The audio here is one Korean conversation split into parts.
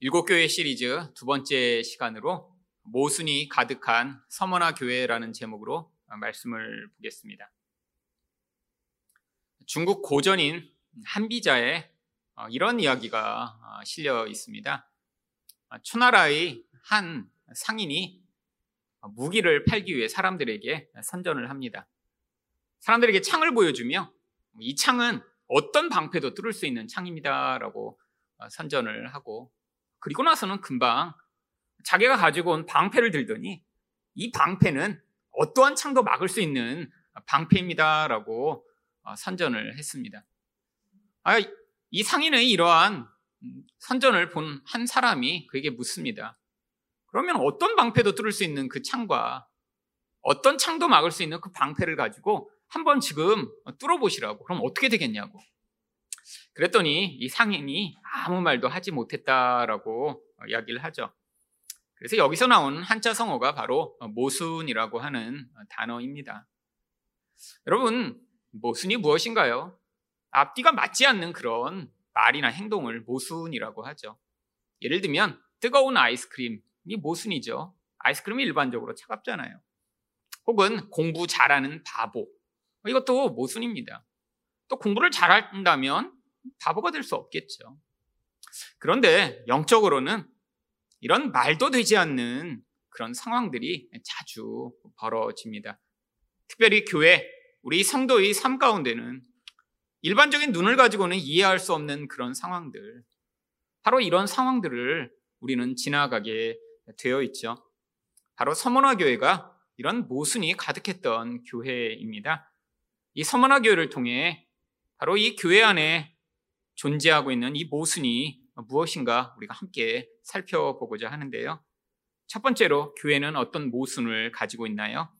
일곱 교회 시리즈 두 번째 시간으로 모순이 가득한 서머나 교회라는 제목으로 말씀을 보겠습니다. 중국 고전인 한비자에 이런 이야기가 실려 있습니다. 초나라의 한 상인이 무기를 팔기 위해 사람들에게 선전을 합니다. 사람들에게 창을 보여주며 이 창은 어떤 방패도 뚫을 수 있는 창입니다라고 선전을 하고 그리고 나서는 금방 자기가 가지고 온 방패를 들더니 이 방패는 어떠한 창도 막을 수 있는 방패입니다라고 선전을 했습니다. 아, 이 상인의 이러한 선전을 본 한 사람이 그에게 묻습니다. 그러면 어떤 방패도 뚫을 수 있는 그 창과 어떤 창도 막을 수 있는 그 방패를 가지고 한번 지금 뚫어보시라고. 그럼 어떻게 되겠냐고. 그랬더니 이 상인이 아무 말도 하지 못했다라고 이야기를 하죠. 그래서 여기서 나온 한자 성어가 바로 모순이라고 하는 단어입니다. 여러분, 모순이 무엇인가요? 앞뒤가 맞지 않는 그런 말이나 행동을 모순이라고 하죠. 예를 들면 뜨거운 아이스크림이 모순이죠. 아이스크림이 일반적으로 차갑잖아요. 혹은 공부 잘하는 바보. 이것도 모순입니다. 또 공부를 잘한다면 바보가 될 수 없겠죠. 그런데 영적으로는 이런 말도 되지 않는 그런 상황들이 자주 벌어집니다. 특별히 교회, 우리 성도의 삶 가운데는 일반적인 눈을 가지고는 이해할 수 없는 그런 상황들, 바로 이런 상황들을 우리는 지나가게 되어 있죠. 바로 서문화 교회가 이런 모순이 가득했던 교회입니다. 이 서문화 교회를 통해 바로 이 교회 안에 존재하고 있는 이 모순이 무엇인가 우리가 함께 살펴보고자 하는데요. 첫 번째로 교회는 어떤 모순을 가지고 있나요?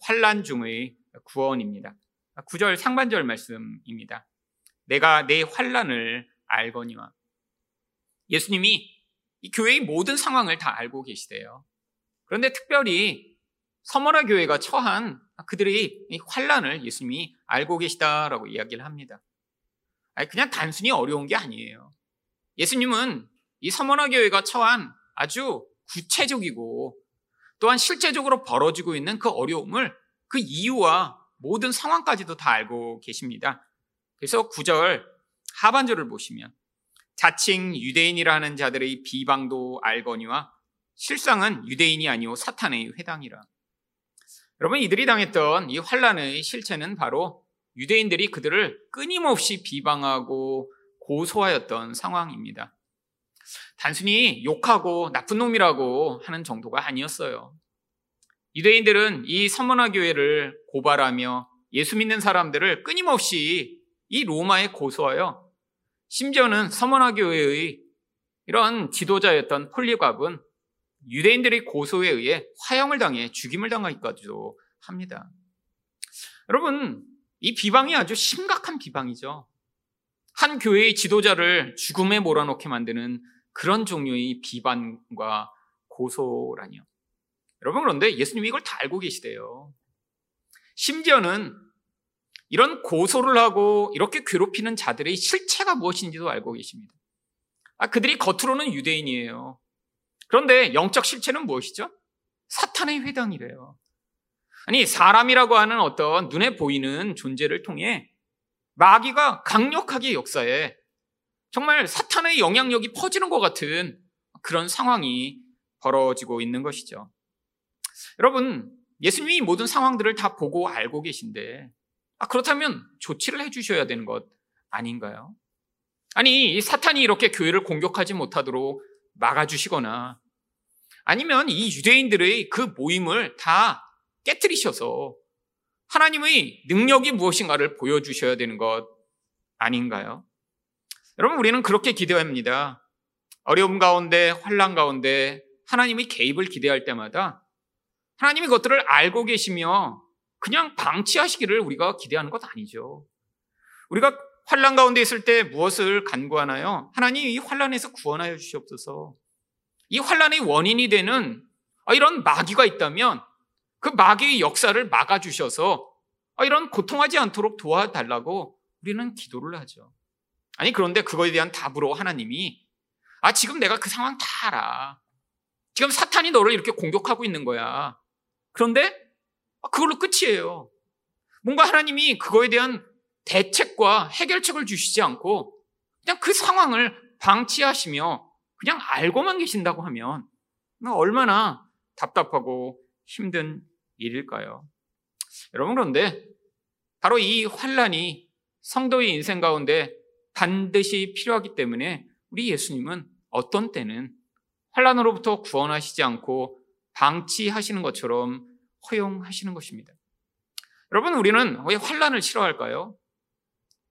환란 중의 구원입니다. 9절 상반절 말씀입니다. 내가 내 환란을 알거니와 예수님이 이 교회의 모든 상황을 다 알고 계시대요. 그런데 특별히 서머라 교회가 처한 그들의 환란을 예수님이 알고 계시다라고 이야기를 합니다. 아니, 그냥 단순히 어려운 게 아니에요. 예수님은 이 서머나 교회가 처한 아주 구체적이고 또한 실제적으로 벌어지고 있는 그 어려움을 그 이유와 모든 상황까지도 다 알고 계십니다. 그래서 구절 하반절을 보시면 자칭 유대인이라는 자들의 비방도 알거니와 실상은 유대인이 아니오 사탄의 회당이라. 여러분 이들이 당했던 이 환란의 실체는 바로 유대인들이 그들을 끊임없이 비방하고 고소하였던 상황입니다. 단순히 욕하고 나쁜 놈이라고 하는 정도가 아니었어요. 유대인들은 이 서머나 교회를 고발하며 예수 믿는 사람들을 끊임없이 이 로마에 고소하여 심지어는 서머나 교회의 이런 지도자였던 폴리갑은 유대인들의 고소에 의해 화형을 당해 죽임을 당하기까지도 합니다. 여러분, 이 비방이 아주 심각한 비방이죠. 한 교회의 지도자를 죽음에 몰아넣게 만드는 그런 종류의 비방과 고소라니요. 여러분 그런데 예수님이 이걸 다 알고 계시대요. 심지어는 이런 고소를 하고 이렇게 괴롭히는 자들의 실체가 무엇인지도 알고 계십니다. 아, 그들이 겉으로는 유대인이에요. 그런데 영적 실체는 무엇이죠? 사탄의 회당이래요. 아니, 사람이라고 하는 어떤 눈에 보이는 존재를 통해 마귀가 강력하게 역사에 정말 사탄의 영향력이 퍼지는 것 같은 그런 상황이 벌어지고 있는 것이죠. 여러분, 예수님이 모든 상황들을 다 보고 알고 계신데, 아, 그렇다면 조치를 해주셔야 되는 것 아닌가요? 아니, 사탄이 이렇게 교회를 공격하지 못하도록 막아주시거나, 아니면 이 유대인들의 그 모임을 다 깨뜨리셔서 하나님의 능력이 무엇인가를 보여주셔야 되는 것 아닌가요? 여러분, 우리는 그렇게 기대합니다. 어려움 가운데, 환란 가운데 하나님의 개입을 기대할 때마다 하나님이 그것들을 알고 계시며 그냥 방치하시기를 우리가 기대하는 것 아니죠. 우리가 환란 가운데 있을 때 무엇을 간구하나요? 하나님 이 환란에서 구원하여 주시옵소서. 이 환란의 원인이 되는 이런 마귀가 있다면 그 마귀의 역사를 막아주셔서 이런 고통하지 않도록 도와달라고 우리는 기도를 하죠. 아니, 그런데 그거에 대한 답으로 하나님이 아, 지금 내가 그 상황 다 알아. 지금 사탄이 너를 이렇게 공격하고 있는 거야. 그런데 아, 그걸로 끝이에요. 뭔가 하나님이 그거에 대한 대책과 해결책을 주시지 않고 그냥 그 상황을 방치하시며 그냥 알고만 계신다고 하면 얼마나 답답하고 힘든 일일까요? 여러분 그런데 바로 이 환란이 성도의 인생 가운데 반드시 필요하기 때문에 우리 예수님은 어떤 때는 환란으로부터 구원하시지 않고 방치하시는 것처럼 허용하시는 것입니다. 여러분 우리는 왜 환란을 싫어할까요?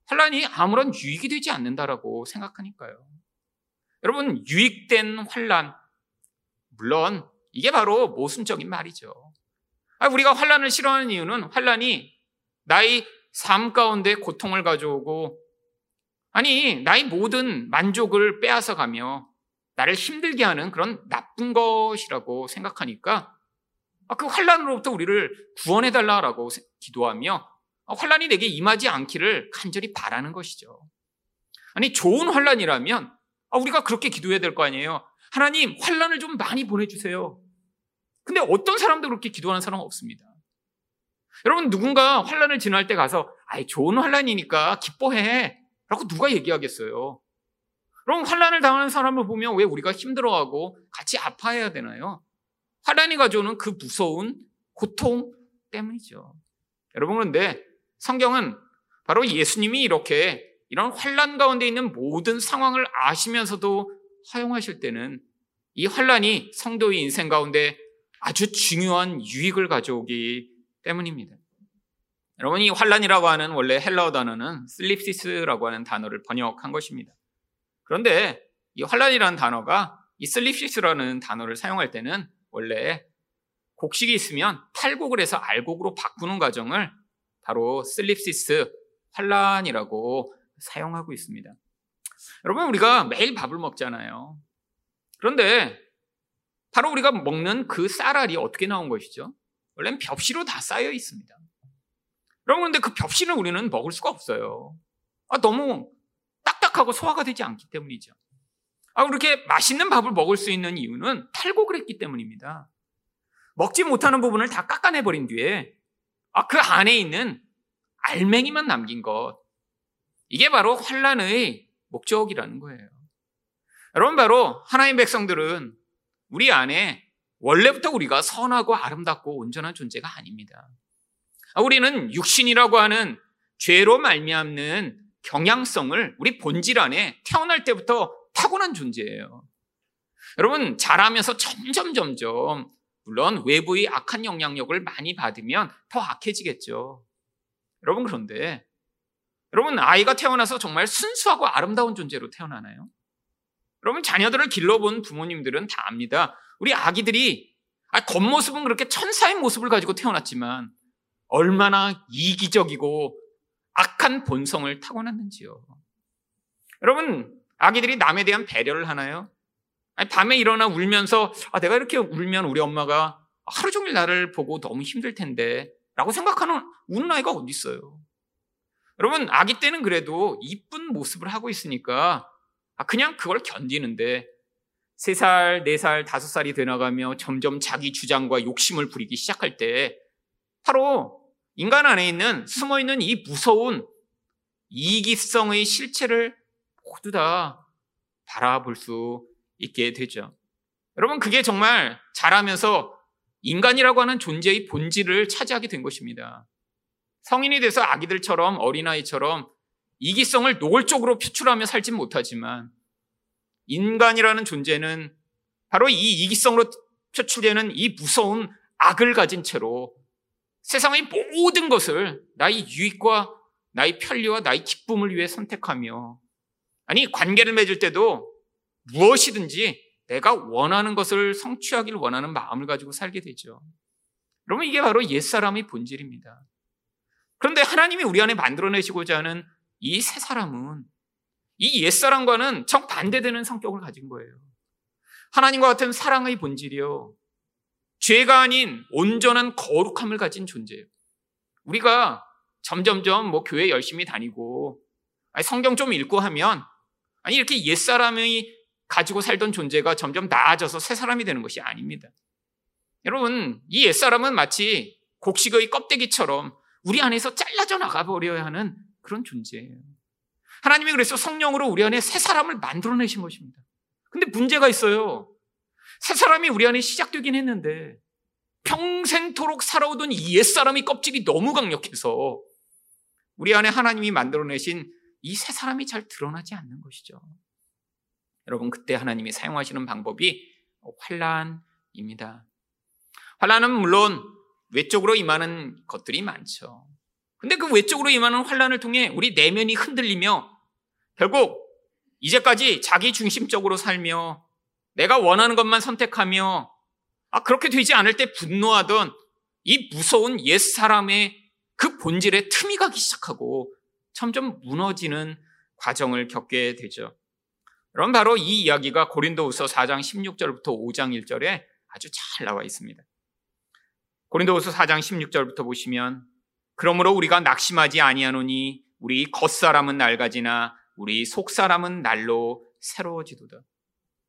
환란이 아무런 유익이 되지 않는다라고 생각하니까요. 여러분 유익된 환란 물론 이게 바로 모순적인 말이죠. 아, 우리가 환란을 싫어하는 이유는 환란이 나의 삶 가운데 고통을 가져오고 아니 나의 모든 만족을 빼앗아 가며 나를 힘들게 하는 그런 나쁜 것이라고 생각하니까 아, 그 환란으로부터 우리를 구원해 달라라고 기도하며 환란이 내게 임하지 않기를 간절히 바라는 것이죠. 아니 좋은 환란이라면 아, 우리가 그렇게 기도해야 될 거 아니에요. 하나님 환란을 좀 많이 보내주세요. 근데 어떤 사람도 그렇게 기도하는 사람은 없습니다. 여러분 누군가 환란을 지날 때 가서 아이 좋은 환란이니까 기뻐해 라고 누가 얘기하겠어요. 그럼 환란을 당하는 사람을 보면 왜 우리가 힘들어하고 같이 아파해야 되나요? 환란이 가져오는 그 무서운 고통 때문이죠. 여러분 그런데 성경은 바로 예수님이 이렇게 이런 환란 가운데 있는 모든 상황을 아시면서도 허용하실 때는 이 환란이 성도의 인생 가운데 아주 중요한 유익을 가져오기 때문입니다. 여러분 이 환란이라고 하는 원래 헬라어 단어는 θλῖψις라고 하는 단어를 번역한 것입니다. 그런데 이 환란이라는 단어가 이 θλῖψις라는 단어를 사용할 때는 원래 곡식이 있으면 탈곡을 해서 알곡으로 바꾸는 과정을 바로 θλῖψις 환란이라고 사용하고 있습니다. 여러분 우리가 매일 밥을 먹잖아요. 그런데 바로 우리가 먹는 그 쌀알이 어떻게 나온 것이죠? 원래는 볍씨로 다 쌓여 있습니다. 여러분, 근데 그 볍씨를 우리는 먹을 수가 없어요. 아, 너무 딱딱하고 소화가 되지 않기 때문이죠. 아, 그렇게 맛있는 밥을 먹을 수 있는 이유는 탈곡을 했기 때문입니다. 먹지 못하는 부분을 다 깎아내버린 뒤에, 아, 그 안에 있는 알맹이만 남긴 것. 이게 바로 환란의 목적이라는 거예요. 여러분, 바로 하나님 백성들은 우리 안에 원래부터 우리가 선하고 아름답고 온전한 존재가 아닙니다. 아, 우리는 육신이라고 하는 죄로 말미암는 경향성을 우리 본질 안에 태어날 때부터 타고난 존재예요. 여러분 자라면서 점점 점점 물론 외부의 악한 영향력을 많이 받으면 더 악해지겠죠. 여러분 그런데 여러분 아이가 태어나서 정말 순수하고 아름다운 존재로 태어나나요? 여러분 자녀들을 길러본 부모님들은 다 압니다. 우리 아기들이 아, 겉모습은 그렇게 천사의 모습을 가지고 태어났지만 얼마나 이기적이고 악한 본성을 타고났는지요. 여러분 아기들이 남에 대한 배려를 하나요? 아니, 밤에 일어나 울면서 아, 내가 이렇게 울면 우리 엄마가 하루 종일 나를 보고 너무 힘들 텐데 라고 생각하는 우는 아이가 어디 있어요? 여러분 아기 때는 그래도 이쁜 모습을 하고 있으니까 아, 그냥 그걸 견디는데 3살, 4살, 5살이 되나가며 점점 자기 주장과 욕심을 부리기 시작할 때 바로 인간 안에 있는 숨어 있는 이 무서운 이기성의 실체를 모두 다 바라볼 수 있게 되죠. 여러분, 그게 정말 자라면서 인간이라고 하는 존재의 본질을 차지하게 된 것입니다. 성인이 돼서 아기들처럼 어린아이처럼 이기성을 노골적으로 표출하며 살진 못하지만 인간이라는 존재는 바로 이 이기성으로 표출되는 이 무서운 악을 가진 채로 세상의 모든 것을 나의 유익과 나의 편리와 나의 기쁨을 위해 선택하며 아니 관계를 맺을 때도 무엇이든지 내가 원하는 것을 성취하기를 원하는 마음을 가지고 살게 되죠. 여러분 이게 바로 옛사람의 본질입니다. 그런데 하나님이 우리 안에 만들어내시고자 하는 이새 사람은 이 옛사람과는 정반대되는 성격을 가진 거예요. 하나님과 같은 사랑의 본질이요. 죄가 아닌 온전한 거룩함을 가진 존재예요. 우리가 점점점 뭐 교회 열심히 다니고 성경 좀 읽고 하면 아니 이렇게 옛사람의 가지고 살던 존재가 점점 나아져서 새 사람이 되는 것이 아닙니다. 여러분, 이 옛사람은 마치 곡식의 껍데기처럼 우리 안에서 잘라져 나가버려야 하는 그런 존재예요. 하나님이 그래서 성령으로 우리 안에 새 사람을 만들어내신 것입니다. 근데 문제가 있어요. 새 사람이 우리 안에 시작되긴 했는데 평생토록 살아오던 이 옛사람이 껍질이 너무 강력해서 우리 안에 하나님이 만들어내신 이 새 사람이 잘 드러나지 않는 것이죠. 여러분 그때 하나님이 사용하시는 방법이 환란입니다. 환란은 물론 외적으로 임하는 것들이 많죠. 근데 그 외적으로 임하는 환란을 통해 우리 내면이 흔들리며 결국 이제까지 자기 중심적으로 살며 내가 원하는 것만 선택하며 아 그렇게 되지 않을 때 분노하던 이 무서운 옛 사람의 그 본질에 틈이 가기 시작하고 점점 무너지는 과정을 겪게 되죠. 그럼 바로 이 이야기가 고린도후서 4장 16절부터 5장 1절에 아주 잘 나와 있습니다. 고린도후서 4장 16절부터 보시면 그러므로 우리가 낙심하지 아니하노니 우리 겉사람은 낡아지나 우리 속사람은 날로 새로워지도다.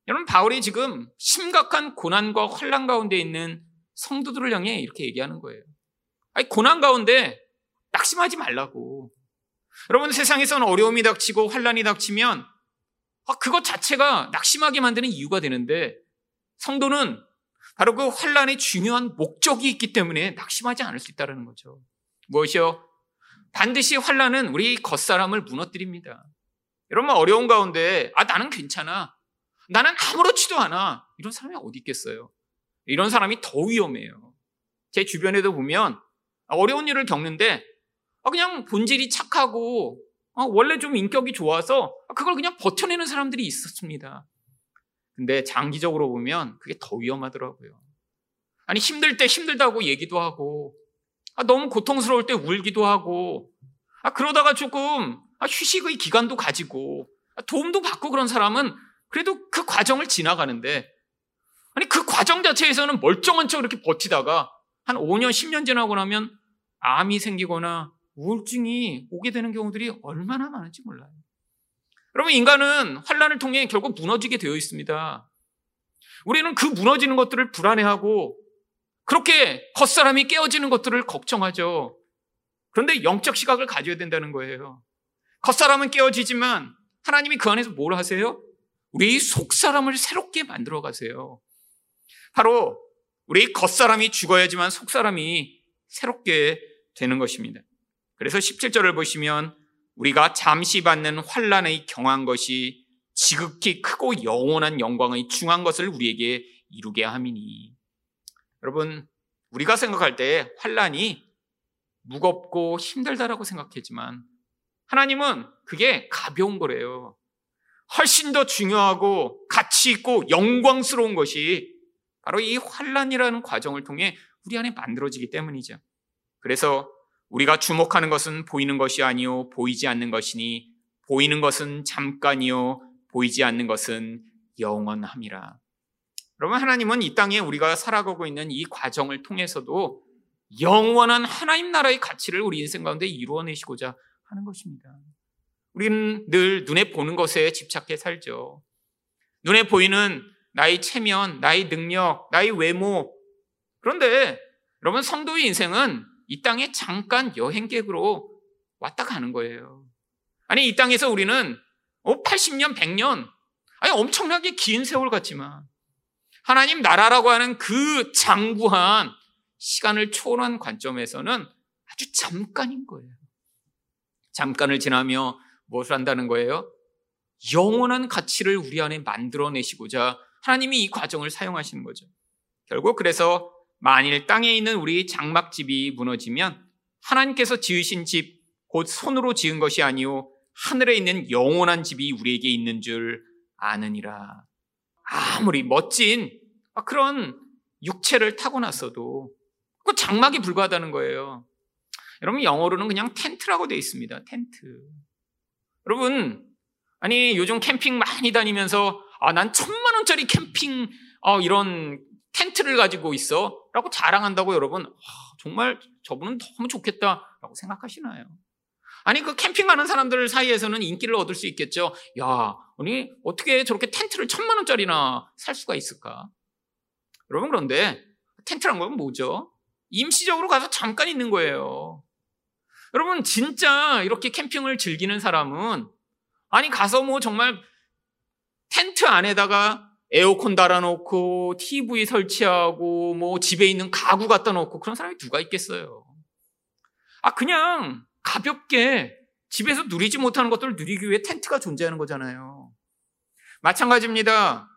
여러분 바울이 지금 심각한 고난과 환란 가운데 있는 성도들을 향해 이렇게 얘기하는 거예요. 아니 고난 가운데 낙심하지 말라고. 여러분 세상에서는 어려움이 닥치고 환란이 닥치면 아, 그것 자체가 낙심하게 만드는 이유가 되는데 성도는 바로 그 환란의 중요한 목적이 있기 때문에 낙심하지 않을 수 있다는 거죠. 무엇이요? 반드시 환란은 우리 겉사람을 무너뜨립니다. 여러분 어려운 가운데 아 나는 괜찮아. 나는 아무렇지도 않아. 이런 사람이 어디 있겠어요? 이런 사람이 더 위험해요. 제 주변에도 보면 어려운 일을 겪는데 아, 그냥 본질이 착하고 어, 원래 좀 인격이 좋아서 그걸 그냥 버텨내는 사람들이 있었습니다. 근데 장기적으로 보면 그게 더 위험하더라고요. 아니 힘들 때 힘들다고 얘기도 하고 아, 너무 고통스러울 때 울기도 하고 아, 그러다가 조금 아, 휴식의 기간도 가지고 도움도 받고 그런 사람은 그래도 그 과정을 지나가는데 아니 그 과정 자체에서는 멀쩡한 척 이렇게 버티다가 한 5년 10년 지나고 나면 암이 생기거나 우울증이 오게 되는 경우들이 얼마나 많은지 몰라요. 여러분 인간은 환란을 통해 결국 무너지게 되어 있습니다. 우리는 그 무너지는 것들을 불안해하고 그렇게 겉사람이 깨어지는 것들을 걱정하죠. 그런데 영적 시각을 가져야 된다는 거예요. 겉사람은 깨어지지만 하나님이 그 안에서 뭘 하세요? 우리 속사람을 새롭게 만들어 가세요. 바로 우리 겉사람이 죽어야지만 속사람이 새롭게 되는 것입니다. 그래서 17절을 보시면 우리가 잠시 받는 환란의 경한 것이 지극히 크고 영원한 영광의 중한 것을 우리에게 이루게 함이니. 여러분, 우리가 생각할 때 환란이 무겁고 힘들다라고 생각했지만 하나님은 그게 가벼운 거래요. 훨씬 더 중요하고 가치 있고 영광스러운 것이 바로 이 환란이라는 과정을 통해 우리 안에 만들어지기 때문이죠. 그래서 우리가 주목하는 것은 보이는 것이 아니요 보이지 않는 것이니 보이는 것은 잠깐이요 보이지 않는 것은 영원함이라. 여러분 하나님은 이 땅에 우리가 살아가고 있는 이 과정을 통해서도 영원한 하나님 나라의 가치를 우리 인생 가운데 이루어내시고자 하는 것입니다. 우리는 늘 눈에 보는 것에 집착해 살죠. 눈에 보이는 나의 체면, 나의 능력, 나의 외모. 그런데 여러분 성도의 인생은 이 땅에 잠깐 여행객으로 왔다 가는 거예요. 아니, 이 땅에서 우리는 80년, 어, 100년, 아니, 엄청나게 긴 세월 같지만, 하나님 나라라고 하는 그 장구한 시간을 초월한 관점에서는 아주 잠깐인 거예요. 잠깐을 지나며 무엇을 한다는 거예요? 영원한 가치를 우리 안에 만들어내시고자 하나님이 이 과정을 사용하시는 거죠. 결국 그래서 만일 땅에 있는 우리 장막집이 무너지면 하나님께서 지으신 집, 곧 손으로 지은 것이 아니요 하늘에 있는 영원한 집이 우리에게 있는 줄 아느니라. 아무리 멋진 그런 육체를 타고났어도 그 장막이 불과하다는 거예요. 여러분 영어로는 그냥 텐트라고 되어 있습니다. 텐트. 여러분 아니 요즘 캠핑 많이 다니면서 아 난 천만 원짜리 캠핑 어, 이런 텐트를 가지고 있어 라고 자랑한다고 여러분 아, 정말 저분은 너무 좋겠다라고 생각하시나요? 아니 그 캠핑 가는 사람들 사이에서는 인기를 얻을 수 있겠죠. 야, 아니 어떻게 저렇게 텐트를 천만 원짜리나 살 수가 있을까? 여러분 그런데 텐트란 건 뭐죠? 임시적으로 가서 잠깐 있는 거예요. 여러분 진짜 이렇게 캠핑을 즐기는 사람은 아니 가서 뭐 정말 텐트 안에다가 에어컨 달아놓고 TV 설치하고 뭐 집에 있는 가구 갖다 놓고 그런 사람이 누가 있겠어요? 아 그냥 가볍게 집에서 누리지 못하는 것들을 누리기 위해 텐트가 존재하는 거잖아요. 마찬가지입니다.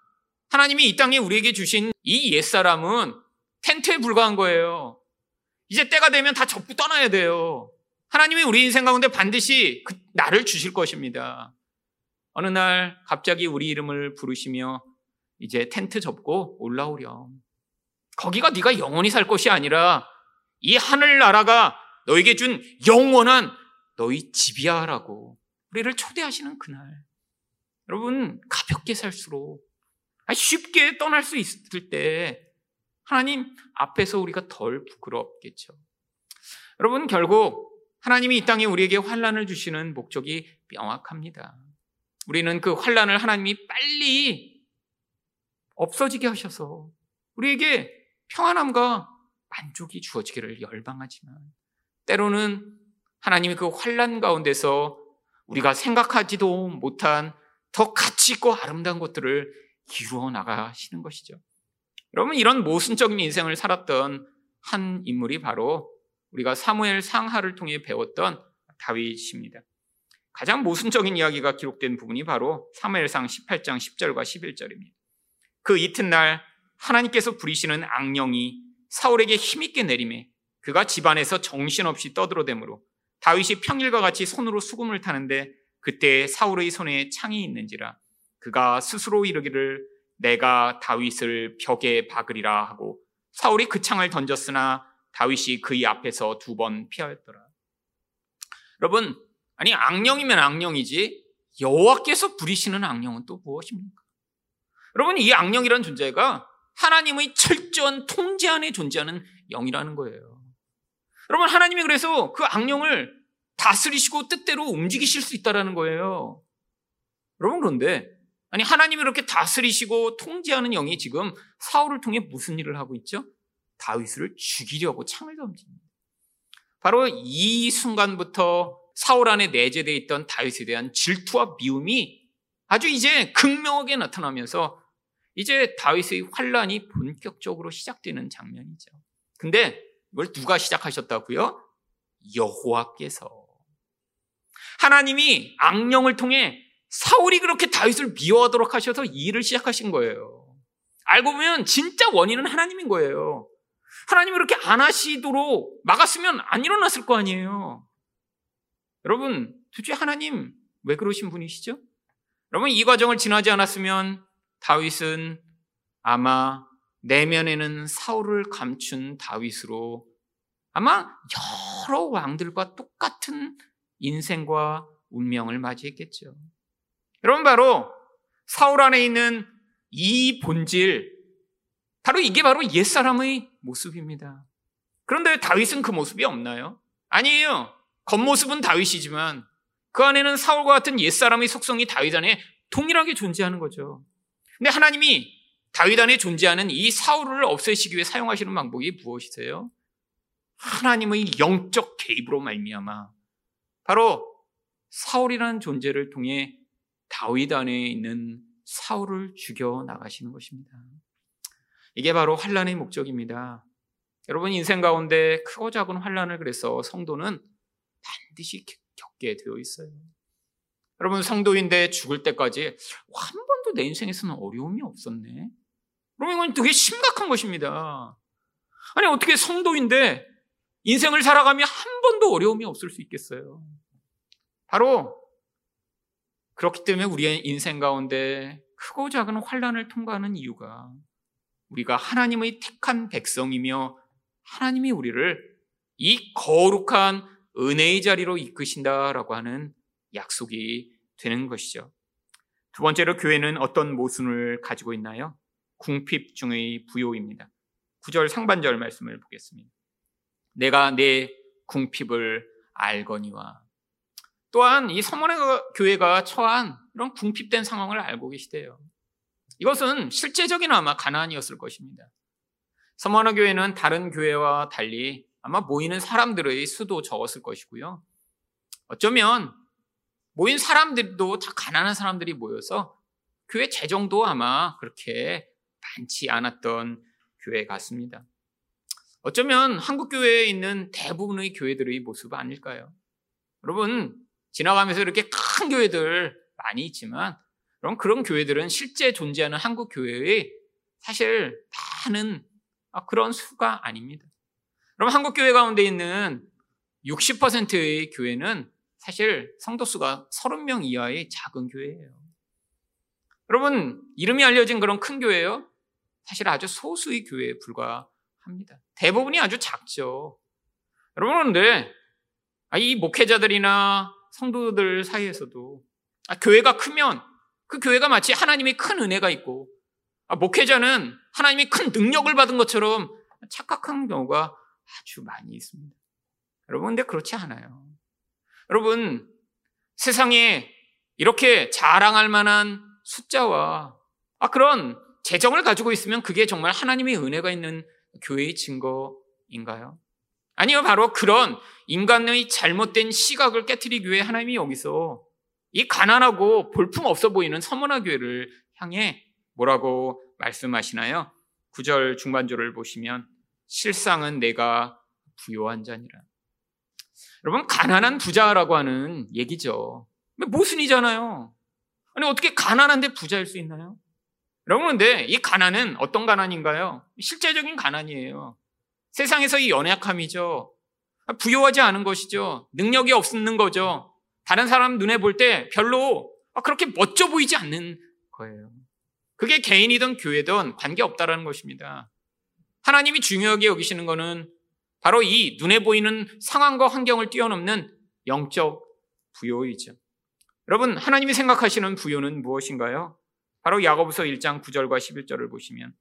하나님이 이 땅에 우리에게 주신 이 옛사람은 텐트에 불과한 거예요. 이제 때가 되면 다 접고 떠나야 돼요. 하나님이 우리 인생 가운데 반드시 그 나를 주실 것입니다. 어느 날 갑자기 우리 이름을 부르시며 이제 텐트 접고 올라오렴. 거기가 네가 영원히 살 것이 아니라 이 하늘나라가 너에게 준 영원한 너희 집이야라고 우리를 초대하시는 그날. 여러분 가볍게 살수록 쉽게 떠날 수 있을 때 하나님 앞에서 우리가 덜 부끄럽겠죠. 여러분 결국 하나님이 이 땅에 우리에게 환란을 주시는 목적이 명확합니다. 우리는 그 환란을 하나님이 빨리 없어지게 하셔서 우리에게 평안함과 만족이 주어지기를 열방하지만 때로는 하나님이 그 환란 가운데서 우리가 생각하지도 못한 더 가치 있고 아름다운 것들을 이루어 나가시는 것이죠. 여러분 이런 모순적인 인생을 살았던 한 인물이 바로 우리가 사무엘 상하를 통해 배웠던 다윗입니다. 가장 모순적인 이야기가 기록된 부분이 바로 사무엘상 18장 10절과 11절입니다. 그 이튿날 하나님께서 부리시는 악령이 사울에게 힘있게 내림에 그가 집안에서 정신없이 떠들어대므로 다윗이 평일과 같이 손으로 수금을 타는데 그때 사울의 손에 창이 있는지라 그가 스스로 이르기를 내가 다윗을 벽에 박으리라 하고 사울이 그 창을 던졌으나 다윗이 그의 앞에서 두 번 피하였더라. 여러분, 아니 악령이면 악령이지 여호와께서 부리시는 악령은 또 무엇입니까? 여러분, 이 악령이라는 존재가 하나님의 철저한 통제 안에 존재하는 영이라는 거예요. 여러분, 하나님이 그래서 그 악령을 다스리시고 뜻대로 움직이실 수 있다는 거예요. 여러분, 그런데, 아니, 하나님이 이렇게 다스리시고 통제하는 영이 지금 사울을 통해 무슨 일을 하고 있죠? 다윗을 죽이려고 창을 던집니다. 바로 이 순간부터 사울 안에 내재되어 있던 다윗에 대한 질투와 미움이 아주 이제 극명하게 나타나면서 이제 다윗의 환란이 본격적으로 시작되는 장면이죠. 근데 이걸 누가 시작하셨다고요? 여호와께서 하나님이 악령을 통해 사울이 그렇게 다윗을 미워하도록 하셔서 이 일을 시작하신 거예요. 알고 보면 진짜 원인은 하나님인 거예요. 하나님이 그렇게 안 하시도록 막았으면 안 일어났을 거 아니에요. 여러분, 도대체 하나님 왜 그러신 분이시죠? 여러분, 이 과정을 지나지 않았으면 다윗은 아마 내면에는 사울을 감춘 다윗으로 아마 여러 왕들과 똑같은 인생과 운명을 맞이했겠죠. 여러분 바로 사울 안에 있는 이 본질 바로 이게 바로 옛사람의 모습입니다. 그런데 다윗은 그 모습이 없나요? 아니에요. 겉모습은 다윗이지만 그 안에는 사울과 같은 옛사람의 속성이 다윗 안에 동일하게 존재하는 거죠. 근데 하나님이 다윗 안에 존재하는 이 사울을 없애시기 위해 사용하시는 방법이 무엇이세요? 하나님의 영적 개입으로 말미암아 바로 사울이라는 존재를 통해 다윗 안에 있는 사울을 죽여 나가시는 것입니다. 이게 바로 환란의 목적입니다. 여러분 인생 가운데 크고 작은 환란을 그래서 성도는 반드시 겪게 되어 있어요. 여러분 성도인데 죽을 때까지 한 번 도 내 인생에서는 어려움이 없었네. 그럼 이건 되게 심각한 것입니다. 아니 어떻게 성도인데 인생을 살아가며 한 번도 어려움이 없을 수 있겠어요. 바로 그렇기 때문에 우리의 인생 가운데 크고 작은 환란을 통과하는 이유가 우리가 하나님의 택한 백성이며 하나님이 우리를 이 거룩한 은혜의 자리로 이끄신다라고 하는 약속이 되는 것이죠. 두 번째로 교회는 어떤 모순을 가지고 있나요? 궁핍 중의 부요입니다. 9절 상반절 말씀을 보겠습니다. 내가 내 궁핍을 알거니와 또한 이 서문의 교회가 처한 이런 궁핍된 상황을 알고 계시대요. 이것은 실제적인 아마 가난이었을 것입니다. 서머너 교회는 다른 교회와 달리 아마 모이는 사람들의 수도 적었을 것이고요. 어쩌면 모인 사람들도 다 가난한 사람들이 모여서 교회 재정도 아마 그렇게 많지 않았던 교회 같습니다. 어쩌면 한국 교회에 있는 대부분의 교회들의 모습 아닐까요? 여러분 지나가면서 이렇게 큰 교회들 많이 있지만 그럼 그런 교회들은 실제 존재하는 한국 교회의 사실 많은 그런 수가 아닙니다. 그럼 한국 교회 가운데 있는 60%의 교회는 사실 성도 수가 30명 이하의 작은 교회예요. 여러분 이름이 알려진 그런 큰 교회요? 사실 아주 소수의 교회에 불과합니다. 대부분이 아주 작죠. 여러분 그런데 아, 이 목회자들이나 성도들 사이에서도 아, 교회가 크면 그 교회가 마치 하나님의 큰 은혜가 있고 아, 목회자는 하나님이 큰 능력을 받은 것처럼 착각한 경우가 아주 많이 있습니다. 여러분, 근데 그렇지 않아요. 여러분, 세상에 이렇게 자랑할 만한 숫자와 아, 그런 재정을 가지고 있으면 그게 정말 하나님의 은혜가 있는 교회의 증거인가요? 아니요, 바로 그런 인간의 잘못된 시각을 깨뜨리기 위해 하나님이 여기서 이 가난하고 볼품 없어 보이는 서문화 교회를 향해 뭐라고 말씀하시나요? 9절 중반절을 보시면 실상은 내가 부요한 자니라. 여러분 가난한 부자라고 하는 얘기죠. 모순이잖아요. 아니 어떻게 가난한데 부자일 수 있나요? 여러분 근데 이 가난은 어떤 가난인가요? 실제적인 가난이에요. 세상에서의 연약함이죠. 부요하지 않은 것이죠. 능력이 없는 거죠. 다른 사람 눈에 볼 때 별로 그렇게 멋져 보이지 않는 거예요. 그게 개인이든 교회든 관계없다라는 것입니다. 하나님이 중요하게 여기시는 것은 바로 이 눈에 보이는 상황과 환경을 뛰어넘는 영적 부요이죠. 여러분, 하나님이 생각하시는 부요는 무엇인가요? 바로 야고보서 1장 9절과 11절을 보시면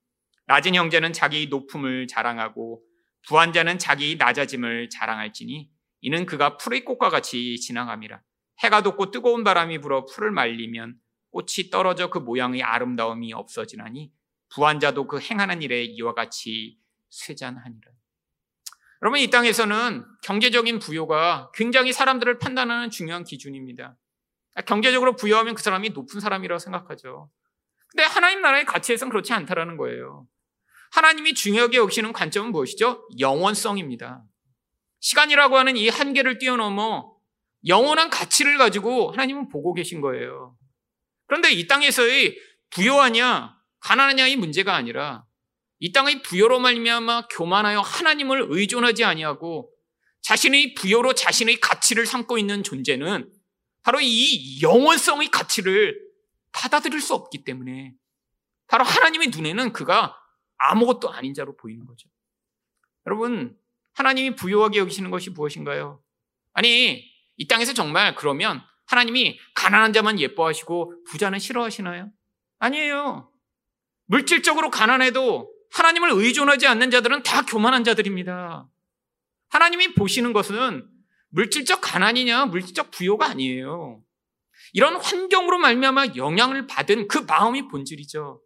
낮은 형제는 자기 높음을 자랑하고 부한 자는 자기 낮아짐을 자랑할지니 이는 그가 풀의 꽃과 같이 지나감이라. 해가 돋고 뜨거운 바람이 불어 풀을 말리면 꽃이 떨어져 그 모양의 아름다움이 없어지나니 부한 자도 그 행하는 일에 이와 같이 쇠잔하니라. 여러분 이 땅에서는 경제적인 부여가 굉장히 사람들을 판단하는 중요한 기준입니다. 경제적으로 부여하면 그 사람이 높은 사람이라고 생각하죠. 근데 하나님 나라의 가치에서는 그렇지 않다라는 거예요. 하나님이 중요하게 여기시는 관점은 무엇이죠? 영원성입니다. 시간이라고 하는 이 한계를 뛰어넘어 영원한 가치를 가지고 하나님은 보고 계신 거예요. 그런데 이 땅에서의 부여하냐 가난하냐 이 문제가 아니라 이 땅의 부여로 말미암아 교만하여 하나님을 의존하지 아니하고 자신의 부여로 자신의 가치를 삼고 있는 존재는 바로 이 영원성의 가치를 받아들일 수 없기 때문에 바로 하나님의 눈에는 그가 아무것도 아닌 자로 보이는 거죠. 여러분, 하나님이 부여하게 여기시는 것이 무엇인가요? 아니, 이 땅에서 정말 그러면 하나님이 가난한 자만 예뻐하시고 부자는 싫어하시나요? 아니에요. 물질적으로 가난해도 하나님을 의존하지 않는 자들은 다 교만한 자들입니다. 하나님이 보시는 것은 물질적 가난이냐 물질적 부요가 아니에요. 이런 환경으로 말미암아 영향을 받은 그 마음이 본질이죠.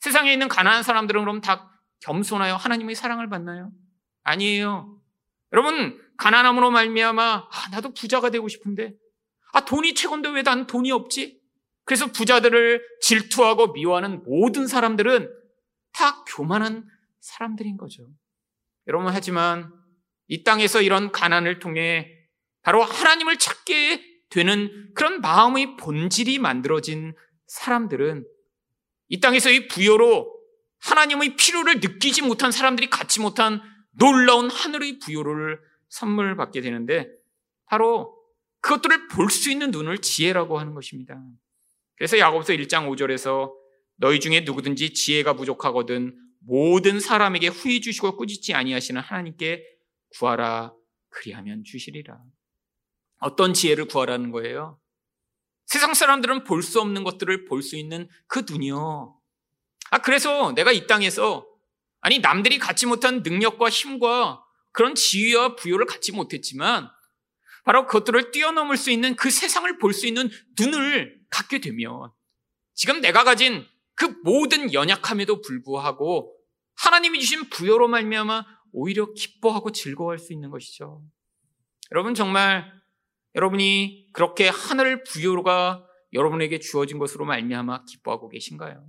세상에 있는 가난한 사람들은 그럼 다 겸손하여 하나님의 사랑을 받나요? 아니에요. 여러분 가난함으로 말미암아 아, 나도 부자가 되고 싶은데 아 돈이 최고인데 왜 난 돈이 없지? 그래서 부자들을 질투하고 미워하는 모든 사람들은 다 교만한 사람들인 거죠. 여러분 하지만 이 땅에서 이런 가난을 통해 바로 하나님을 찾게 되는 그런 마음의 본질이 만들어진 사람들은 이 땅에서의 부여로 하나님의 필요를 느끼지 못한 사람들이 갖지 못한 놀라운 하늘의 부여를 선물 받게 되는데 바로 그것들을 볼 수 있는 눈을 지혜라고 하는 것입니다. 그래서 야고보서 1장 5절에서 너희 중에 누구든지 지혜가 부족하거든 모든 사람에게 후히 주시고 꾸짖지 아니하시는 하나님께 구하라 그리하면 주시리라. 어떤 지혜를 구하라는 거예요? 세상 사람들은 볼 수 없는 것들을 볼 수 있는 그 눈이요. 아, 그래서 내가 이 땅에서, 아니, 남들이 갖지 못한 능력과 힘과 그런 지위와 부여를 갖지 못했지만, 바로 그것들을 뛰어넘을 수 있는 그 세상을 볼 수 있는 눈을 갖게 되면 지금 내가 가진 그 모든 연약함에도 불구하고 하나님이 주신 부여로 말미암아 오히려 기뻐하고 즐거워할 수 있는 것이죠. 여러분 정말 여러분이 그렇게 하늘 부여가 여러분에게 주어진 것으로 말미암아 기뻐하고 계신가요?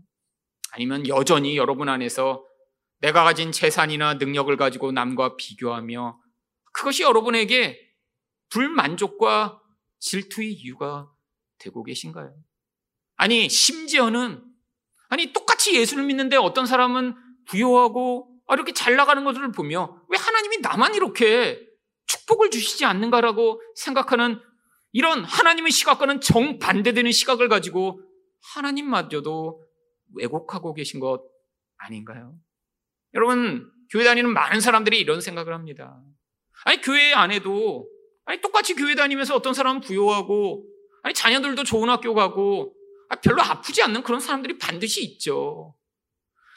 아니면 여전히 여러분 안에서 내가 가진 재산이나 능력을 가지고 남과 비교하며 그것이 여러분에게 불만족과 질투의 이유가 되고 계신가요? 아니, 심지어는, 아니, 똑같이 예수를 믿는데 어떤 사람은 부여하고 아, 이렇게 잘 나가는 것을 보며 왜 하나님이 나만 이렇게 축복을 주시지 않는가라고 생각하는 이런 하나님의 시각과는 정반대되는 시각을 가지고 하나님마저도 왜곡하고 계신 것 아닌가요? 여러분, 교회 다니는 많은 사람들이 이런 생각을 합니다. 아니, 교회 안에도, 아니, 똑같이 교회 다니면서 어떤 사람은 부여하고, 아니, 자녀들도 좋은 학교 가고, 아, 별로 아프지 않는 그런 사람들이 반드시 있죠.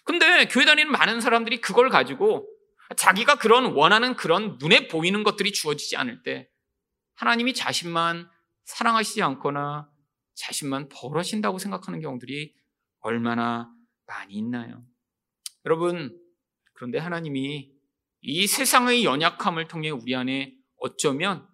근데 교회 다니는 많은 사람들이 그걸 가지고 자기가 그런 원하는 그런 눈에 보이는 것들이 주어지지 않을 때 하나님이 자신만 사랑하시지 않거나 자신만 벌하신다고 생각하는 경우들이 얼마나 많이 있나요? 여러분, 그런데 하나님이 이 세상의 연약함을 통해 우리 안에 어쩌면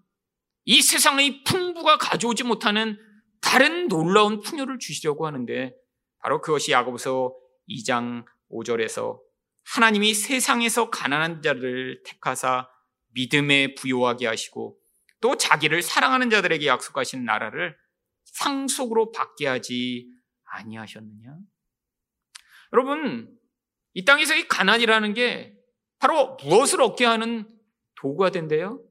이 세상의 풍부가 가져오지 못하는 다른 놀라운 풍요를 주시려고 하는데 바로 그것이 야고보서 2장 5절에서 하나님이 세상에서 가난한 자를 택하사 믿음에 부요하게 하시고 또 자기를 사랑하는 자들에게 약속하신 나라를 상속으로 받게 하지 아니하셨느냐? 여러분, 이 땅에서 이 가난이라는 게 바로 무엇을 얻게 하는 도구가 된대요?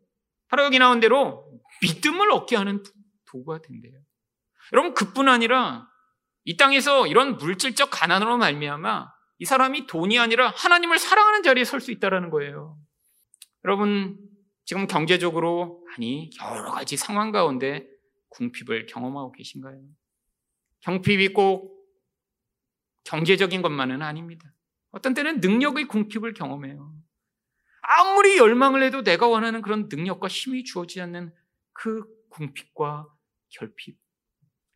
바로 여기 나온 대로 믿음을 얻게 하는 도구가 된대요. 여러분, 그뿐 아니라 이 땅에서 이런 물질적 가난으로 말미암아 이 사람이 돈이 아니라 하나님을 사랑하는 자리에 설 수 있다는 거예요. 여러분, 지금 경제적으로, 아니, 여러 가지 상황 가운데 궁핍을 경험하고 계신가요? 경핍이 꼭 경제적인 것만은 아닙니다. 어떤 때는 능력의 궁핍을 경험해요. 아무리 열망을 해도 내가 원하는 그런 능력과 힘이 주어지지 않는 그 궁핍과 결핍.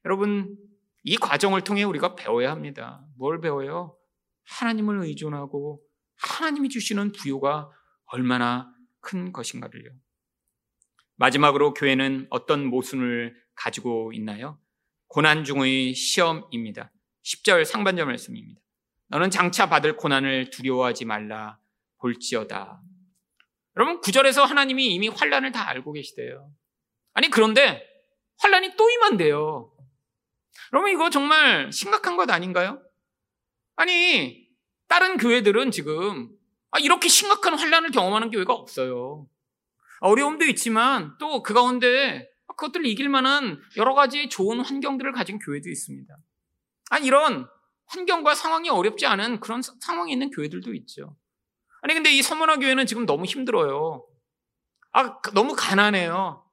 여러분, 이 과정을 통해 우리가 배워야 합니다. 뭘 배워요? 하나님을 의존하고 하나님이 주시는 부요가 얼마나 큰 것인가를요. 마지막으로 교회는 어떤 모순을 가지고 있나요? 고난 중의 시험입니다. 10절 상반절 말씀입니다. 너는 장차 받을 고난을 두려워하지 말라 볼지어다. 여러분 9절에서 하나님이 이미 환란을 다 알고 계시대요. 아니 그런데 환란이 또 임한대요. 여러분 이거 정말 심각한 것 아닌가요? 아니, 다른 교회들은 지금 아, 이렇게 심각한 환란을 경험하는 교회가 없어요. 어려움도 있지만 또 그 가운데 그것들을 이길 만한 여러 가지 좋은 환경들을 가진 교회도 있습니다. 아니, 이런 환경과 상황이 어렵지 않은 그런 상황에 있는 교회들도 있죠. 아니, 근데 이 서문화 교회는 지금 너무 힘들어요. 아, 너무 가난해요.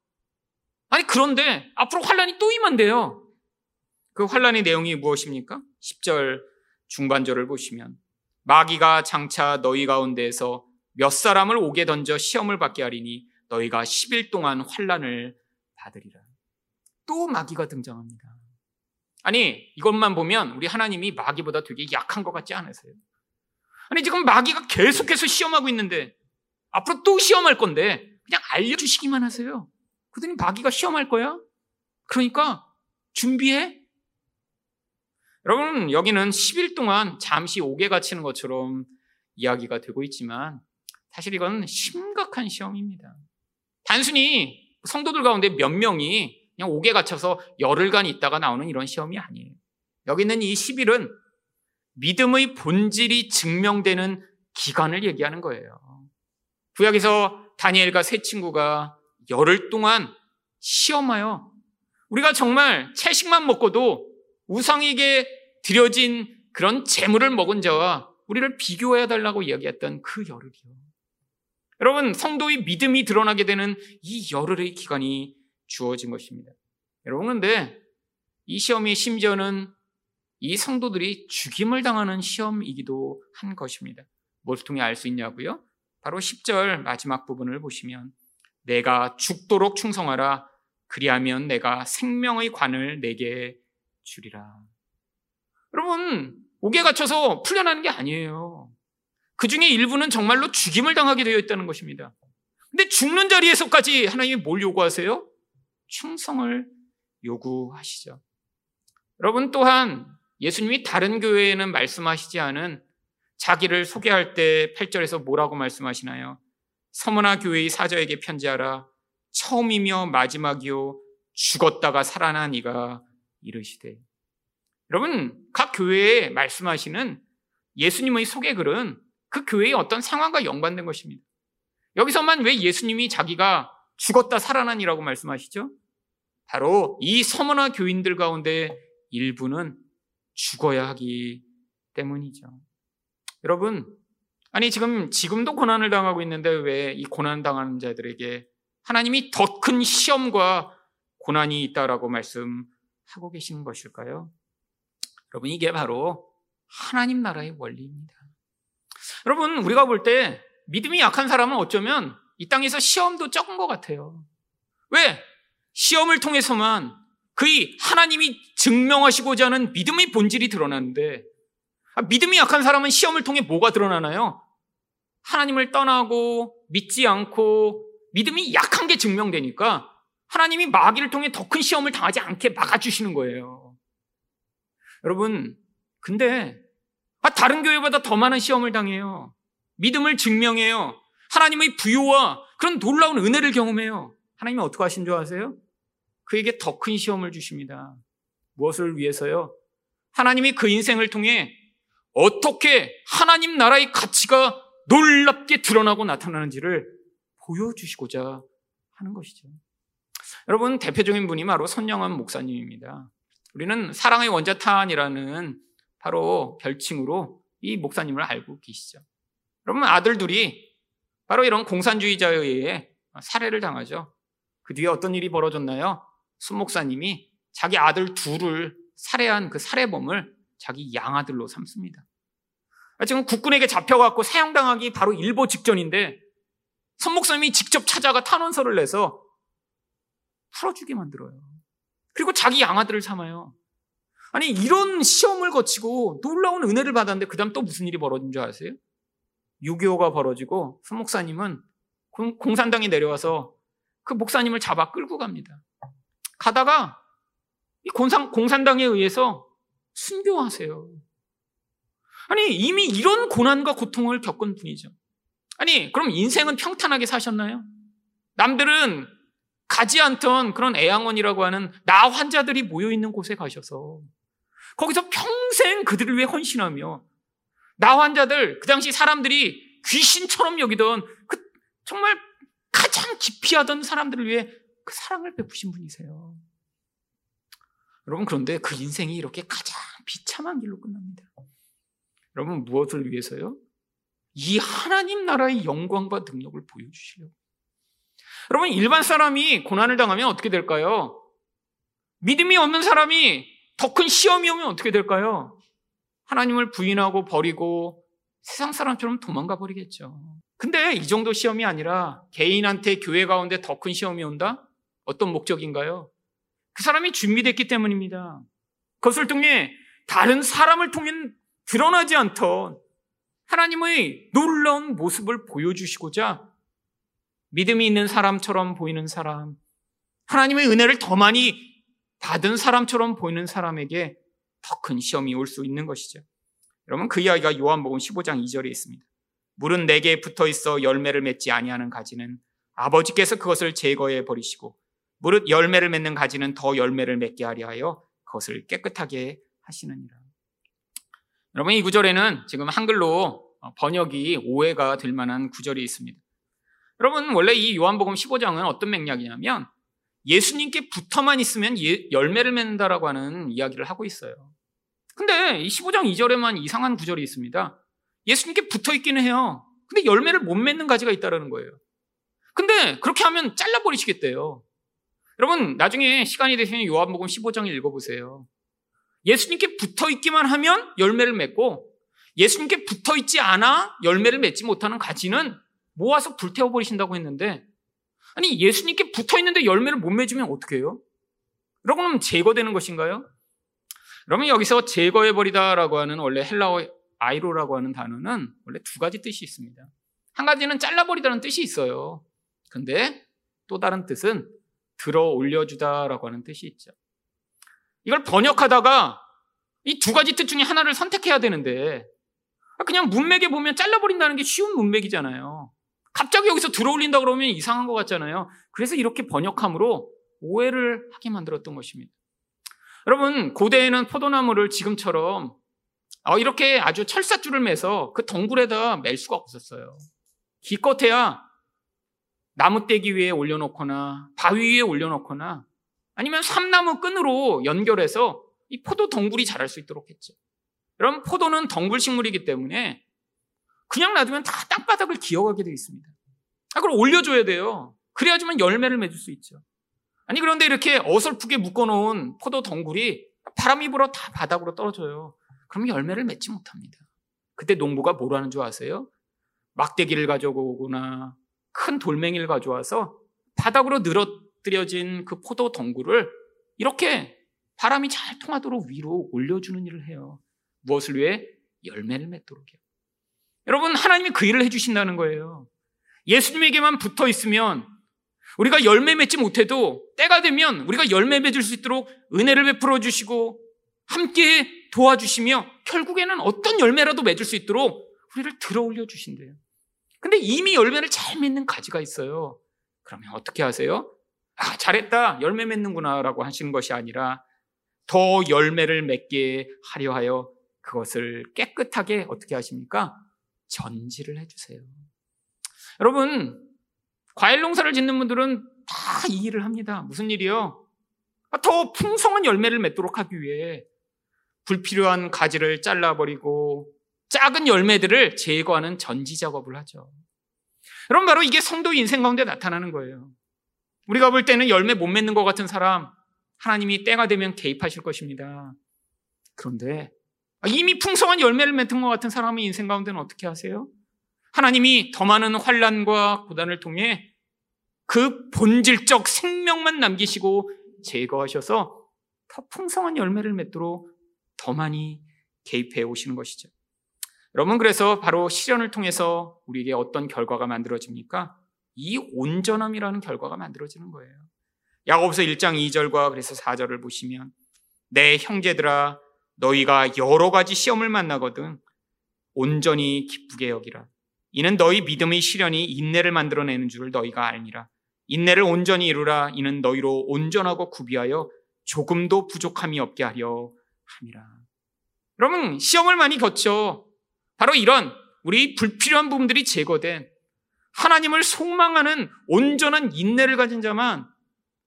아니, 그런데 앞으로 환란이 또 임한대요. 그 환란의 내용이 무엇입니까? 10절 중반절을 보시면 마귀가 장차 너희 가운데에서 몇 사람을 오게 던져 시험을 받게 하리니 너희가 10일 동안 환란을 받으리라. 또 마귀가 등장합니다. 아니 이것만 보면 우리 하나님이 마귀보다 되게 약한 것 같지 않으세요? 아니 지금 마귀가 계속해서 시험하고 있는데 앞으로 또 시험할 건데 그냥 알려주시기만 하세요. 그러더니 마귀가 시험할 거야? 그러니까 준비해. 여러분, 여기는 10일 동안 잠시 옥에 갇히는 것처럼 이야기가 되고 있지만 사실 이건 심각한 시험입니다. 단순히 성도들 가운데 몇 명이 그냥 옥에 갇혀서 열흘간 있다가 나오는 이런 시험이 아니에요. 여기 있는 이 10일은 믿음의 본질이 증명되는 기간을 얘기하는 거예요. 구약에서 다니엘과 세 친구가 열흘 동안 시험하여 우리가 정말 채식만 먹고도 우상에게 드려진 그런 재물을 먹은 자와 우리를 비교해 달라고 이야기했던 그 열흘이요. 여러분, 성도의 믿음이 드러나게 되는 이 열흘의 기간이 주어진 것입니다. 여러분, 근데 이 시험이 심지어는 이 성도들이 죽임을 당하는 시험이기도 한 것입니다. 뭘 통해 알 수 있냐고요? 바로 10절 마지막 부분을 보시면 내가 죽도록 충성하라. 그리하면 내가 생명의 관을 내게 주리라. 여러분, 옥에 갇혀서 풀려나는 게 아니에요. 그 중에 일부는 정말로 죽임을 당하게 되어 있다는 것입니다. 근데 죽는 자리에서까지 하나님이 뭘 요구하세요? 충성을 요구하시죠. 여러분 또한 예수님이 다른 교회에는 말씀하시지 않은 자기를 소개할 때 8절에서 뭐라고 말씀하시나요? 서머나 교회의 사자에게 편지하라. 처음이며 마지막이요. 죽었다가 살아난 이가 이르시되. 여러분, 각 교회에 말씀하시는 예수님의 소개글은 그 교회의 어떤 상황과 연관된 것입니다. 여기서만 왜 예수님이 자기가 죽었다 살아난이라고 말씀하시죠? 바로 이 서머나 교인들 가운데 일부는 죽어야 하기 때문이죠. 여러분, 아니 지금 지금도 고난을 당하고 있는데 왜 이 고난 당하는 자들에게 하나님이 더 큰 시험과 고난이 있다라고 말씀 하고 계시는 것일까요? 여러분 이게 바로 하나님 나라의 원리입니다. 여러분 우리가 볼 때 믿음이 약한 사람은 어쩌면 이 땅에서 시험도 적은 것 같아요. 왜? 시험을 통해서만 그의 하나님이 증명하시고자 하는 믿음의 본질이 드러나는데 아, 믿음이 약한 사람은 시험을 통해 뭐가 드러나나요? 하나님을 떠나고 믿지 않고 믿음이 약한 게 증명되니까 하나님이 마귀를 통해 더 큰 시험을 당하지 않게 막아주시는 거예요. 여러분, 근데 아, 다른 교회보다 더 많은 시험을 당해요. 믿음을 증명해요. 하나님의 부요와 그런 놀라운 은혜를 경험해요. 하나님이 어떻게 하신 줄 아세요? 그에게 더 큰 시험을 주십니다. 무엇을 위해서요? 하나님이 그 인생을 통해 어떻게 하나님 나라의 가치가 놀랍게 드러나고 나타나는지를 보여주시고자 하는 것이죠. 여러분, 대표적인 분이 바로 선영원 목사님입니다. 우리는 사랑의 원자탄이라는 바로 별칭으로 이 목사님을 알고 계시죠. 여러분, 아들들이 바로 이런 공산주의자에 의해 살해를 당하죠. 그 뒤에 어떤 일이 벌어졌나요? 순 목사님이 자기 아들 둘을 살해한 그 살해범을 자기 양아들로 삼습니다. 지금 국군에게 잡혀갖고 사형당하기 바로 일보 직전인데 선 목사님이 직접 찾아가 탄원서를 내서 풀어주게 만들어요. 그리고 자기 양아들을 삼아요. 아니 이런 시험을 거치고 놀라운 은혜를 받았는데 그 다음 또 무슨 일이 벌어진 줄 아세요? 6.25가 벌어지고 선 목사님은 공산당이 내려와서 그 목사님을 잡아 끌고 갑니다. 가다가 이 공산, 공산당에 의해서 순교하세요. 아니, 이미 이런 고난과 고통을 겪은 분이죠. 아니, 그럼 인생은 평탄하게 사셨나요? 남들은 가지 않던 그런 애양원이라고 하는 나 환자들이 모여 있는 곳에 가셔서 거기서 평생 그들을 위해 헌신하며 나 환자들, 그 당시 사람들이 귀신처럼 여기던 그 정말 가장 기피하던 사람들을 위해 그 사랑을 베푸신 분이세요. 여러분, 그런데 그 인생이 이렇게 가장 비참한 길로 끝납니다. 여러분, 무엇을 위해서요? 이 하나님 나라의 영광과 능력을 보여주시려고. 여러분, 일반 사람이 고난을 당하면 어떻게 될까요? 믿음이 없는 사람이 더 큰 시험이 오면 어떻게 될까요? 하나님을 부인하고 버리고 세상 사람처럼 도망가 버리겠죠. 근데 이 정도 시험이 아니라 개인한테 교회 가운데 더 큰 시험이 온다? 어떤 목적인가요? 그 사람이 준비됐기 때문입니다. 그것을 통해 다른 사람을 통해 드러나지 않던 하나님의 놀라운 모습을 보여주시고자 믿음이 있는 사람처럼 보이는 사람, 하나님의 은혜를 더 많이 받은 사람처럼 보이는 사람에게 더 큰 시험이 올 수 있는 것이죠. 여러분 그 이야기가 요한복음 15장 2절에 있습니다. 물은 내게 붙어 있어 열매를 맺지 아니하는 가지는 아버지께서 그것을 제거해 버리시고 무릇 열매를 맺는 가지는 더 열매를 맺게 하려 하여 그것을 깨끗하게 하시느니라. 여러분 이 구절에는 지금 한글로 번역이 오해가 될 만한 구절이 있습니다. 여러분 원래 이 요한복음 15장은 어떤 맥락이냐면 예수님께 붙어만 있으면 예, 열매를 맺는다라고 하는 이야기를 하고 있어요. 근데 이 15장 2절에만 이상한 구절이 있습니다. 예수님께 붙어 있기는 해요. 근데 열매를 못 맺는 가지가 있다라는 거예요. 근데 그렇게 하면 잘라버리시겠대요. 여러분, 나중에 시간이 되시면 요한복음 15장 읽어보세요. 예수님께 붙어 있기만 하면 열매를 맺고 예수님께 붙어 있지 않아 열매를 맺지 못하는 가지는 모아서 불태워 버리신다고 했는데 아니 예수님께 붙어 있는데 열매를 못 맺으면 어떻게 해요? 여러분 제거되는 것인가요? 그러면 여기서 제거해 버리다라고 하는 원래 헬라어 아이로라고 하는 단어는 원래 두 가지 뜻이 있습니다. 한 가지는 잘라버리다는 뜻이 있어요. 근데 또 다른 뜻은 들어 올려주다라고 하는 뜻이 있죠. 이걸 번역하다가 이 두 가지 뜻 중에 하나를 선택해야 되는데 그냥 문맥에 보면 잘라버린다는 게 쉬운 문맥이잖아요. 갑자기 여기서 들어 올린다 그러면 이상한 것 같잖아요. 그래서 이렇게 번역함으로 오해를 하게 만들었던 것입니다. 여러분, 고대에는 포도나무를 지금처럼 어, 이렇게 아주 철사줄을 매서 그 덩굴에다 맬 수가 없었어요. 기껏해야 나무떼기 위에 올려놓거나 바위 위에 올려놓거나 아니면 삼나무 끈으로 연결해서 이 포도 덩굴이 자랄 수 있도록 했죠. 여러분 포도는 덩굴 식물이기 때문에 그냥 놔두면 다 땅바닥을 기어가게 되어 있습니다. 아, 그걸 올려줘야 돼요. 그래야지만 열매를 맺을 수 있죠. 아니 그런데 이렇게 어설프게 묶어놓은 포도 덩굴이 바람이 불어 다 바닥으로 떨어져요. 그러면 열매를 맺지 못합니다. 그때 농부가 뭘 하는 줄 아세요? 막대기를 가져오거나 큰 돌멩이를 가져와서 바닥으로 늘어뜨려진 그 포도 덩굴을 이렇게 바람이 잘 통하도록 위로 올려주는 일을 해요. 무엇을 위해? 열매를 맺도록요. 여러분, 하나님이 그 일을 해주신다는 거예요. 예수님에게만 붙어 있으면 우리가 열매 맺지 못해도 때가 되면 우리가 열매 맺을 수 있도록 은혜를 베풀어 주시고 함께 도와주시며 결국에는 어떤 열매라도 맺을 수 있도록 우리를 들어 올려 주신대요. 근데 이미 열매를 잘 맺는 가지가 있어요. 그러면 어떻게 하세요? 아, 잘했다. 열매 맺는구나라고 하시는 것이 아니라 더 열매를 맺게 하려 하여 그것을 깨끗하게 어떻게 하십니까? 전지를 해주세요. 여러분, 과일 농사를 짓는 분들은 다 이 일을 합니다. 무슨 일이요? 더 풍성한 열매를 맺도록 하기 위해 불필요한 가지를 잘라버리고 작은 열매들을 제거하는 전지 작업을 하죠. 여러분, 바로 이게 성도 인생 가운데 나타나는 거예요. 우리가 볼 때는 열매 못 맺는 것 같은 사람, 하나님이 때가 되면 개입하실 것입니다. 그런데 이미 풍성한 열매를 맺은 것 같은 사람의 인생 가운데는 어떻게 하세요? 하나님이 더 많은 환란과 고단을 통해 그 본질적 생명만 남기시고 제거하셔서 더 풍성한 열매를 맺도록 더 많이 개입해 오시는 것이죠. 여러분 그래서 바로 시련을 통해서 우리에게 어떤 결과가 만들어집니까? 이 온전함이라는 결과가 만들어지는 거예요. 야고보서 1장 2절과 그래서 4절을 보시면 내 형제들아 너희가 여러 가지 시험을 만나거든 온전히 기쁘게 여기라. 이는 너희 믿음의 시련이 인내를 만들어내는 줄을 너희가 알니라. 인내를 온전히 이루라. 이는 너희로 온전하고 구비하여 조금도 부족함이 없게 하려 함이라. 여러분, 시험을 많이 겪죠. 바로 이런 우리 불필요한 부분들이 제거된 하나님을 속망하는 온전한 인내를 가진 자만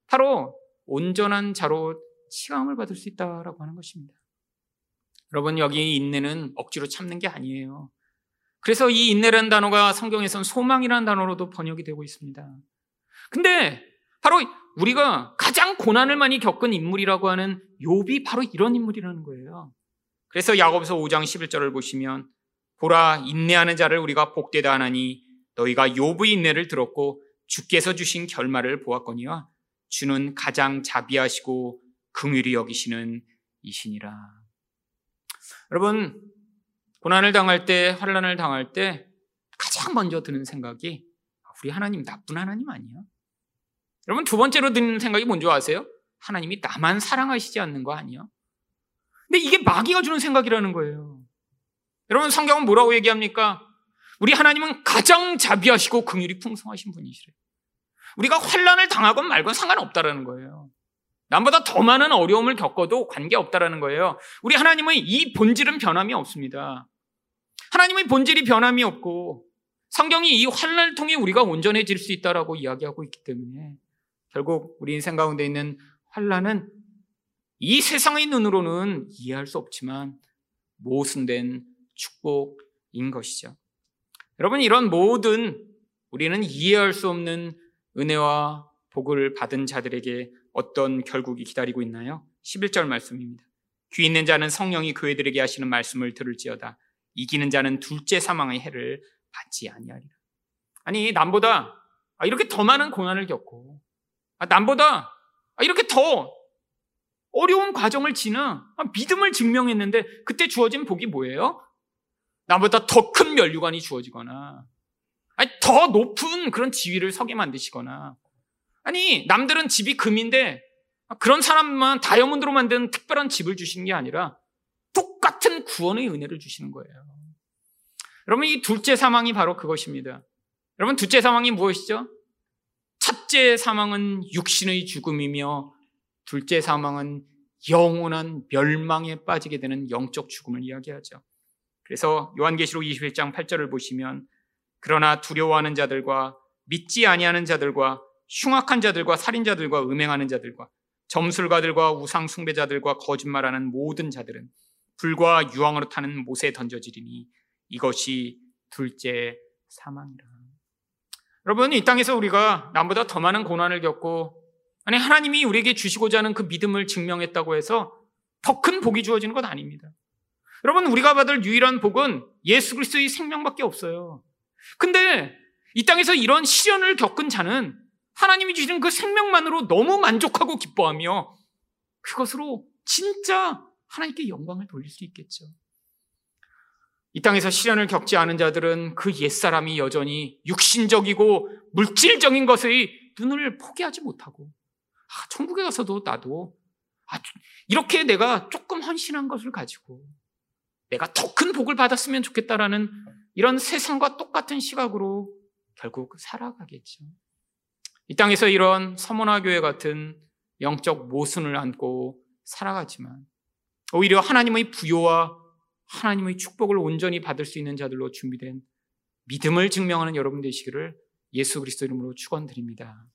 바로 온전한 자로 치감을 받을 수 있다라고 하는 것입니다. 여러분, 여기 인내는 억지로 참는 게 아니에요. 그래서 이 인내라는 단어가 성경에선 소망이라는 단어로도 번역이 되고 있습니다. 근데 바로 우리가 가장 고난을 많이 겪은 인물이라고 하는 욥이 바로 이런 인물이라는 거예요. 그래서 야고보서 5장 11절을 보시면 보라 인내하는 자를 우리가 복되다 하나니 너희가 욥의 인내를 들었고 주께서 주신 결말을 보았거니와 주는 가장 자비하시고 긍휼히 여기시는 이신이라. 여러분 고난을 당할 때, 환란을 당할 때 가장 먼저 드는 생각이 우리 하나님 나쁜 하나님 아니야? 여러분 두 번째로 드는 생각이 뭔지 아세요? 하나님이 나만 사랑하시지 않는 거 아니야? 근데 이게 마귀가 주는 생각이라는 거예요. 여러분 성경은 뭐라고 얘기합니까? 우리 하나님은 가장 자비하시고 긍휼이 풍성하신 분이시래. 우리가 환란을 당하건 말건 상관없다라는 거예요. 남보다 더 많은 어려움을 겪어도 관계없다라는 거예요. 우리 하나님의 이 본질은 변함이 없습니다. 하나님의 본질이 변함이 없고 성경이 이 환란을 통해 우리가 온전해질 수 있다라고 이야기하고 있기 때문에 결국 우리 인생 가운데 있는 환란은 이 세상의 눈으로는 이해할 수 없지만 모순된 축복인 것이죠. 여러분 이런 모든 우리는 이해할 수 없는 은혜와 복을 받은 자들에게 어떤 결국이 기다리고 있나요? 11절 말씀입니다. 귀 있는 자는 성령이 그애들에게 하시는 말씀을 들을지어다. 이기는 자는 둘째 사망의 해를 받지 아니하리라. 아니 남보다 아, 이렇게 더 많은 고난을 겪고 아, 남보다 아, 이렇게 더 어려운 과정을 지나 믿음을 증명했는데 그때 주어진 복이 뭐예요? 나보다 더 큰 면류관이 주어지거나 아니, 더 높은 그런 지위를 서게 만드시거나 아니 남들은 집이 금인데 그런 사람만 다이아몬드로 만든 특별한 집을 주시는 게 아니라 똑같은 구원의 은혜를 주시는 거예요. 여러분 이 둘째 사망이 바로 그것입니다. 여러분 둘째 사망이 무엇이죠? 첫째 사망은 육신의 죽음이며 둘째 사망은 영원한 멸망에 빠지게 되는 영적 죽음을 이야기하죠. 그래서 요한계시록 21장 8절을 보시면 그러나 두려워하는 자들과 믿지 아니하는 자들과 흉악한 자들과 살인자들과 음행하는 자들과 점술가들과 우상 숭배자들과 거짓말하는 모든 자들은 불과 유황으로 타는 못에 던져지리니 이것이 둘째 사망이라. 여러분 이 땅에서 우리가 남보다 더 많은 고난을 겪고 아니 하나님이 우리에게 주시고자 하는 그 믿음을 증명했다고 해서 더 큰 복이 주어지는 것 아닙니다. 여러분 우리가 받을 유일한 복은 예수 그리스도의 생명밖에 없어요. 근데 이 땅에서 이런 시련을 겪은 자는 하나님이 주신 그 생명만으로 너무 만족하고 기뻐하며 그것으로 진짜 하나님께 영광을 돌릴 수 있겠죠. 이 땅에서 시련을 겪지 않은 자들은 그 옛사람이 여전히 육신적이고 물질적인 것의 눈을 포기하지 못하고 아, 천국에 가서도 나도 아, 이렇게 내가 조금 헌신한 것을 가지고 내가 더 큰 복을 받았으면 좋겠다라는 이런 세상과 똑같은 시각으로 결국 살아가겠죠. 이 땅에서 이런 서문화 교회 같은 영적 모순을 안고 살아가지만 오히려 하나님의 부요와 하나님의 축복을 온전히 받을 수 있는 자들로 준비된 믿음을 증명하는 여러분 되시기를 예수 그리스도 이름으로 축원드립니다.